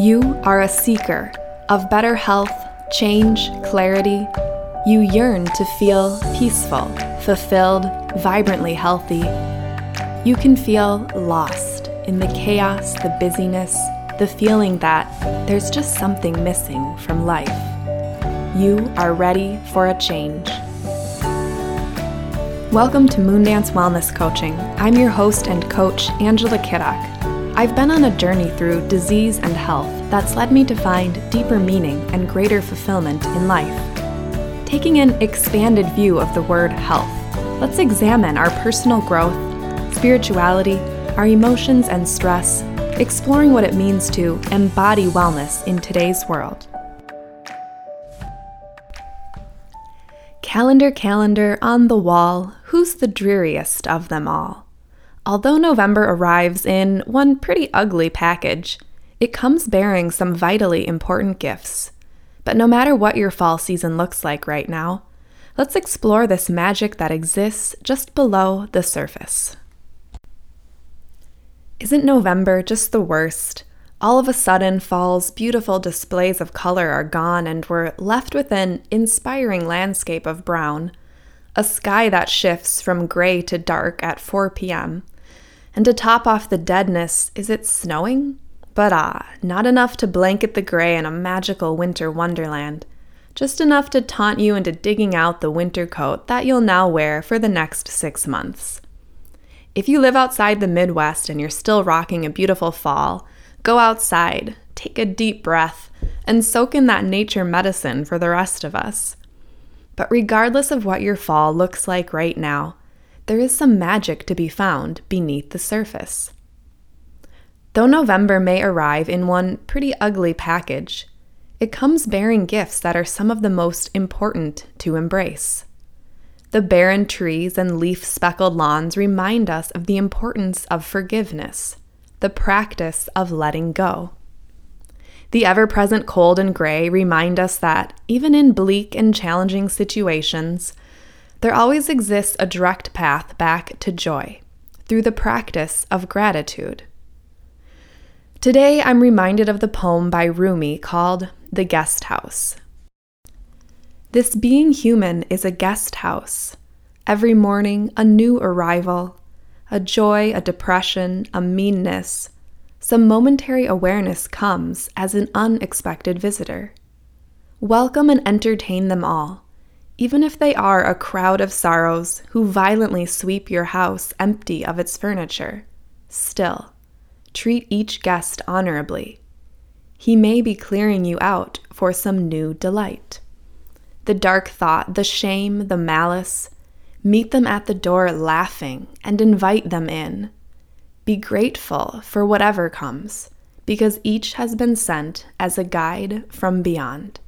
You are a seeker of better health, change, clarity. You yearn to feel peaceful, fulfilled, vibrantly healthy. You can feel lost in the chaos, the busyness, the feeling that there's just something missing from life. You are ready for a change. Welcome to Moondance Wellness Coaching. I'm your host and coach, Angela Kiddock. I've been on a journey through disease and health that's led me to find deeper meaning and greater fulfillment in life. Taking an expanded view of the word health, let's examine our personal growth, spirituality, our emotions and stress, exploring what it means to embody wellness in today's world. Calendar, calendar on the wall, who's the dreariest of them all? Although November arrives in one pretty ugly package, it comes bearing some vitally important gifts. But no matter what your fall season looks like right now, let's explore this magic that exists just below the surface. Isn't November just the worst? All of a sudden, fall's beautiful displays of color are gone, and we're left with an inspiring landscape of brown, a sky that shifts from gray to dark at 4 p.m. And to top off the deadness, is it snowing? But ah, not enough to blanket the gray in a magical winter wonderland. Just enough to taunt you into digging out the winter coat that you'll now wear for the next six months. If you live outside the Midwest and you're still rocking a beautiful fall, Go outside, take a deep breath, and soak in that nature medicine for the rest of us. But regardless of what your fall looks like right now, there is some magic to be found beneath the surface. Though November may arrive in one pretty ugly package, it comes bearing gifts that are some of the most important to embrace. The barren trees and leaf speckled lawns remind us of the importance of forgiveness the practice of letting go. The ever present cold and gray remind us that, even in bleak and challenging situations, there always exists a direct path back to joy through the practice of gratitude. Today, I'm reminded of the poem by Rumi called The Guest House. This being human is a guest house. Every morning, a new arrival, a joy, a depression, a meanness, some momentary awareness comes as an unexpected visitor. Welcome and entertain them all, even if they are a crowd of sorrows who violently sweep your house empty of its furniture. Still, treat each guest honorably. He may be clearing you out for some new delight. The dark thought, the shame, the malice, Meet them at the door laughing and invite them in. Be grateful for whatever comes, because each has been sent as a guide from beyond.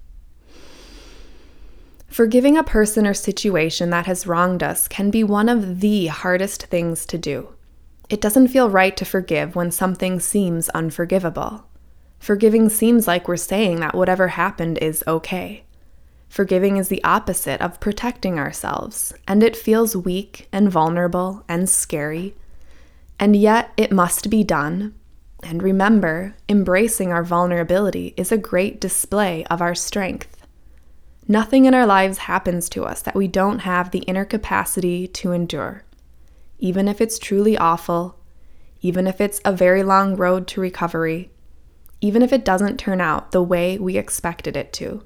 Forgiving a person or situation that has wronged us can be one of the hardest things to do. It doesn't feel right to forgive when something seems unforgivable. Forgiving seems like we're saying that whatever happened is okay. Forgiving is the opposite of protecting ourselves, and it feels weak and vulnerable and scary. And yet, it must be done. And remember, embracing our vulnerability is a great display of our strength. Nothing in our lives happens to us that we don't have the inner capacity to endure. Even if it's truly awful, even if it's a very long road to recovery, even if it doesn't turn out the way we expected it to.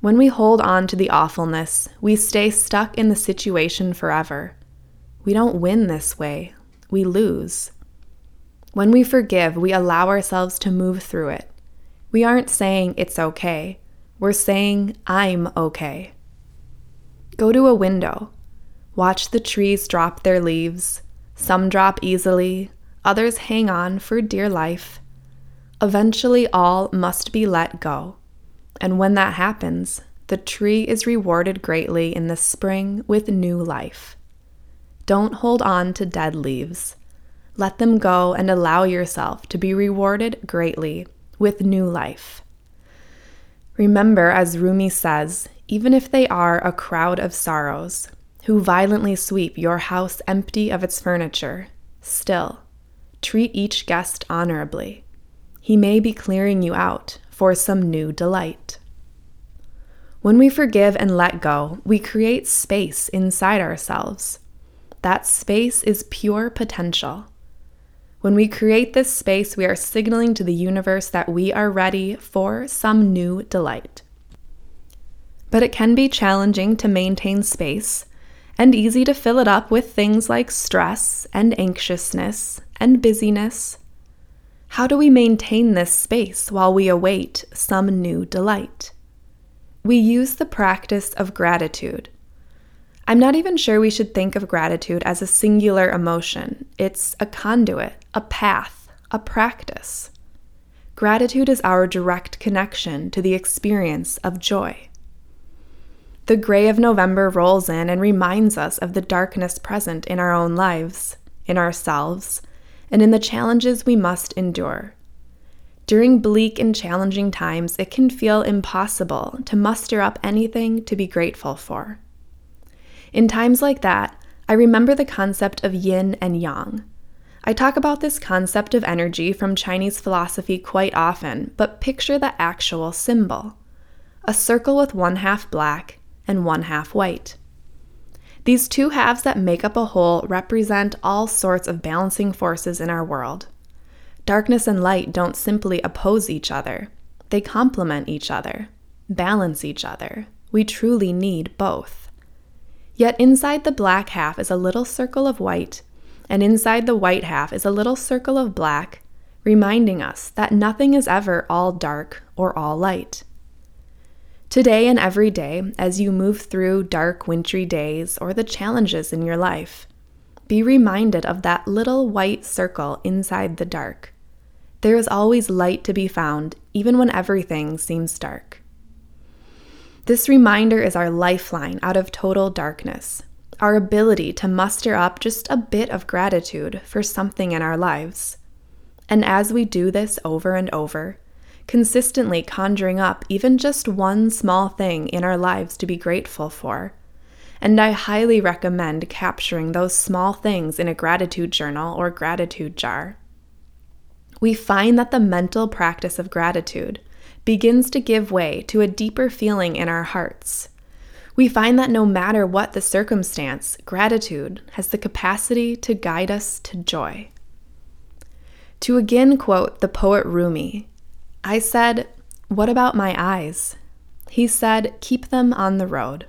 When we hold on to the awfulness, we stay stuck in the situation forever. We don't win this way, we lose. When we forgive, we allow ourselves to move through it. We aren't saying it's okay, we're saying I'm okay. Go to a window. Watch the trees drop their leaves. Some drop easily, others hang on for dear life. Eventually, all must be let go. And when that happens, the tree is rewarded greatly in the spring with new life. Don't hold on to dead leaves. Let them go and allow yourself to be rewarded greatly with new life. Remember, as Rumi says, even if they are a crowd of sorrows who violently sweep your house empty of its furniture, still treat each guest honorably He may be clearing you out for some new delight. When we forgive and let go, we create space inside ourselves. That space is pure potential. When we create this space, we are signaling to the universe that we are ready for some new delight. But it can be challenging to maintain space and easy to fill it up with things like stress and anxiousness and busyness. How do we maintain this space while we await some new delight? We use the practice of gratitude. I'm not even sure we should think of gratitude as a singular emotion. It's a conduit, a path, a practice. Gratitude is our direct connection to the experience of joy. The gray of November rolls in and reminds us of the darkness present in our own lives, in ourselves, and in the challenges we must endure. During bleak and challenging times, it can feel impossible to muster up anything to be grateful for. In times like that, I remember the concept of yin and yang. I talk about this concept of energy from Chinese philosophy quite often, but picture the actual symbol a circle with one half black and one half white. These two halves that make up a whole represent all sorts of balancing forces in our world. Darkness and light don't simply oppose each other, they complement each other, balance each other. We truly need both. Yet inside the black half is a little circle of white, and inside the white half is a little circle of black, reminding us that nothing is ever all dark or all light. Today and every day, as you move through dark, wintry days or the challenges in your life, be reminded of that little white circle inside the dark. There is always light to be found, even when everything seems dark. This reminder is our lifeline out of total darkness, our ability to muster up just a bit of gratitude for something in our lives. And as we do this over and over, consistently conjuring up even just one small thing in our lives to be grateful for, and I highly recommend capturing those small things in a gratitude journal or gratitude jar we find that the mental practice of gratitude begins to give way to a deeper feeling in our hearts. We find that no matter what the circumstance, gratitude has the capacity to guide us to joy. To again quote the poet Rumi, I said, What about my eyes? He said, Keep them on the road.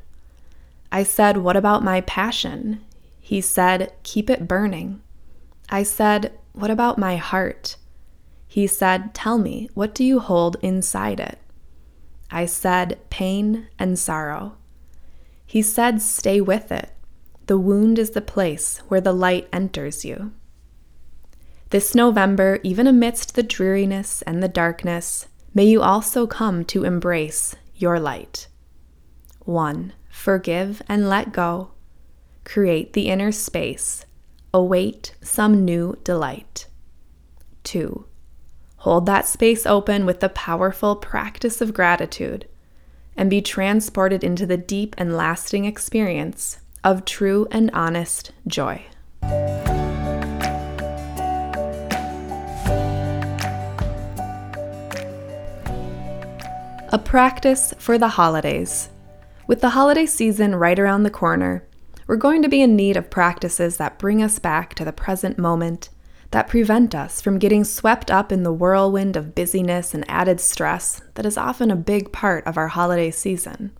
I said, What about my passion? He said, Keep it burning. I said, What about my heart? He said, Tell me, what do you hold inside it? I said, Pain and sorrow. He said, Stay with it. The wound is the place where the light enters you. This November, even amidst the dreariness and the darkness, may you also come to embrace your light. 1. Forgive and let go. Create the inner space. Await some new delight. 2. Hold that space open with the powerful practice of gratitude and be transported into the deep and lasting experience of true and honest joy. Practice for the holidays. With the holiday season right around the corner, we're going to be in need of practices that bring us back to the present moment that prevent us from getting swept up in the whirlwind of busyness and added stress that is often a big part of our holiday season.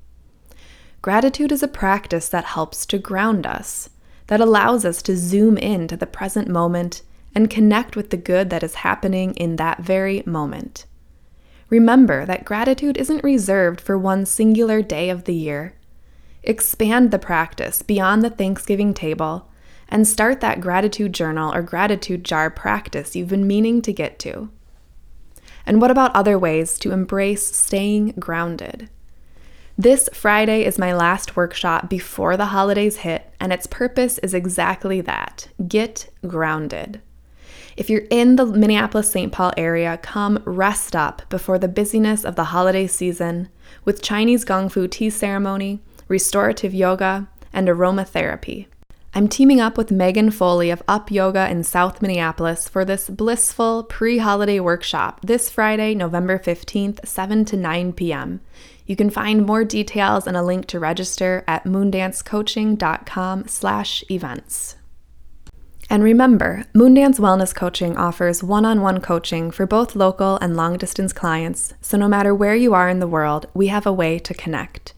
Gratitude is a practice that helps to ground us, that allows us to zoom in to the present moment and connect with the good that is happening in that very moment. Remember that gratitude isn't reserved for one singular day of the year. Expand the practice beyond the Thanksgiving table and start that gratitude journal or gratitude jar practice you've been meaning to get to. And what about other ways to embrace staying grounded? This Friday is my last workshop before the holidays hit, and its purpose is exactly that get grounded. If you're in the Minneapolis St. Paul area, come rest up before the busyness of the holiday season with Chinese Gong Fu tea ceremony, restorative yoga, and aromatherapy. I'm teaming up with Megan Foley of Up Yoga in South Minneapolis for this blissful pre holiday workshop this Friday, November 15th, 7 to 9 p.m. You can find more details and a link to register at moondancecoaching.com slash events. And remember, Moondance Wellness Coaching offers one on one coaching for both local and long distance clients, so no matter where you are in the world, we have a way to connect.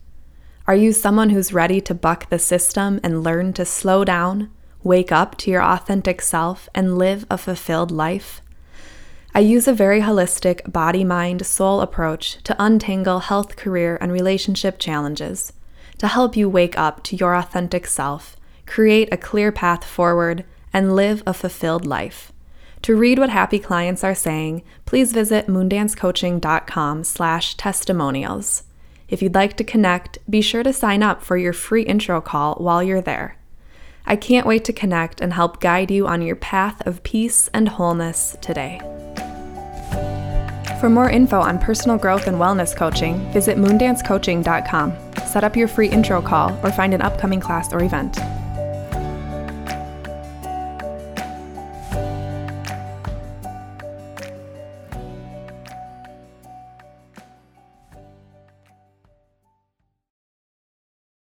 Are you someone who's ready to buck the system and learn to slow down, wake up to your authentic self, and live a fulfilled life? I use a very holistic body, mind, soul approach to untangle health, career, and relationship challenges to help you wake up to your authentic self, create a clear path forward, and live a fulfilled life. To read what happy clients are saying, please visit moondancecoaching.com/testimonials. If you'd like to connect, be sure to sign up for your free intro call while you're there. I can't wait to connect and help guide you on your path of peace and wholeness today. For more info on personal growth and wellness coaching, visit moondancecoaching.com. Set up your free intro call or find an upcoming class or event.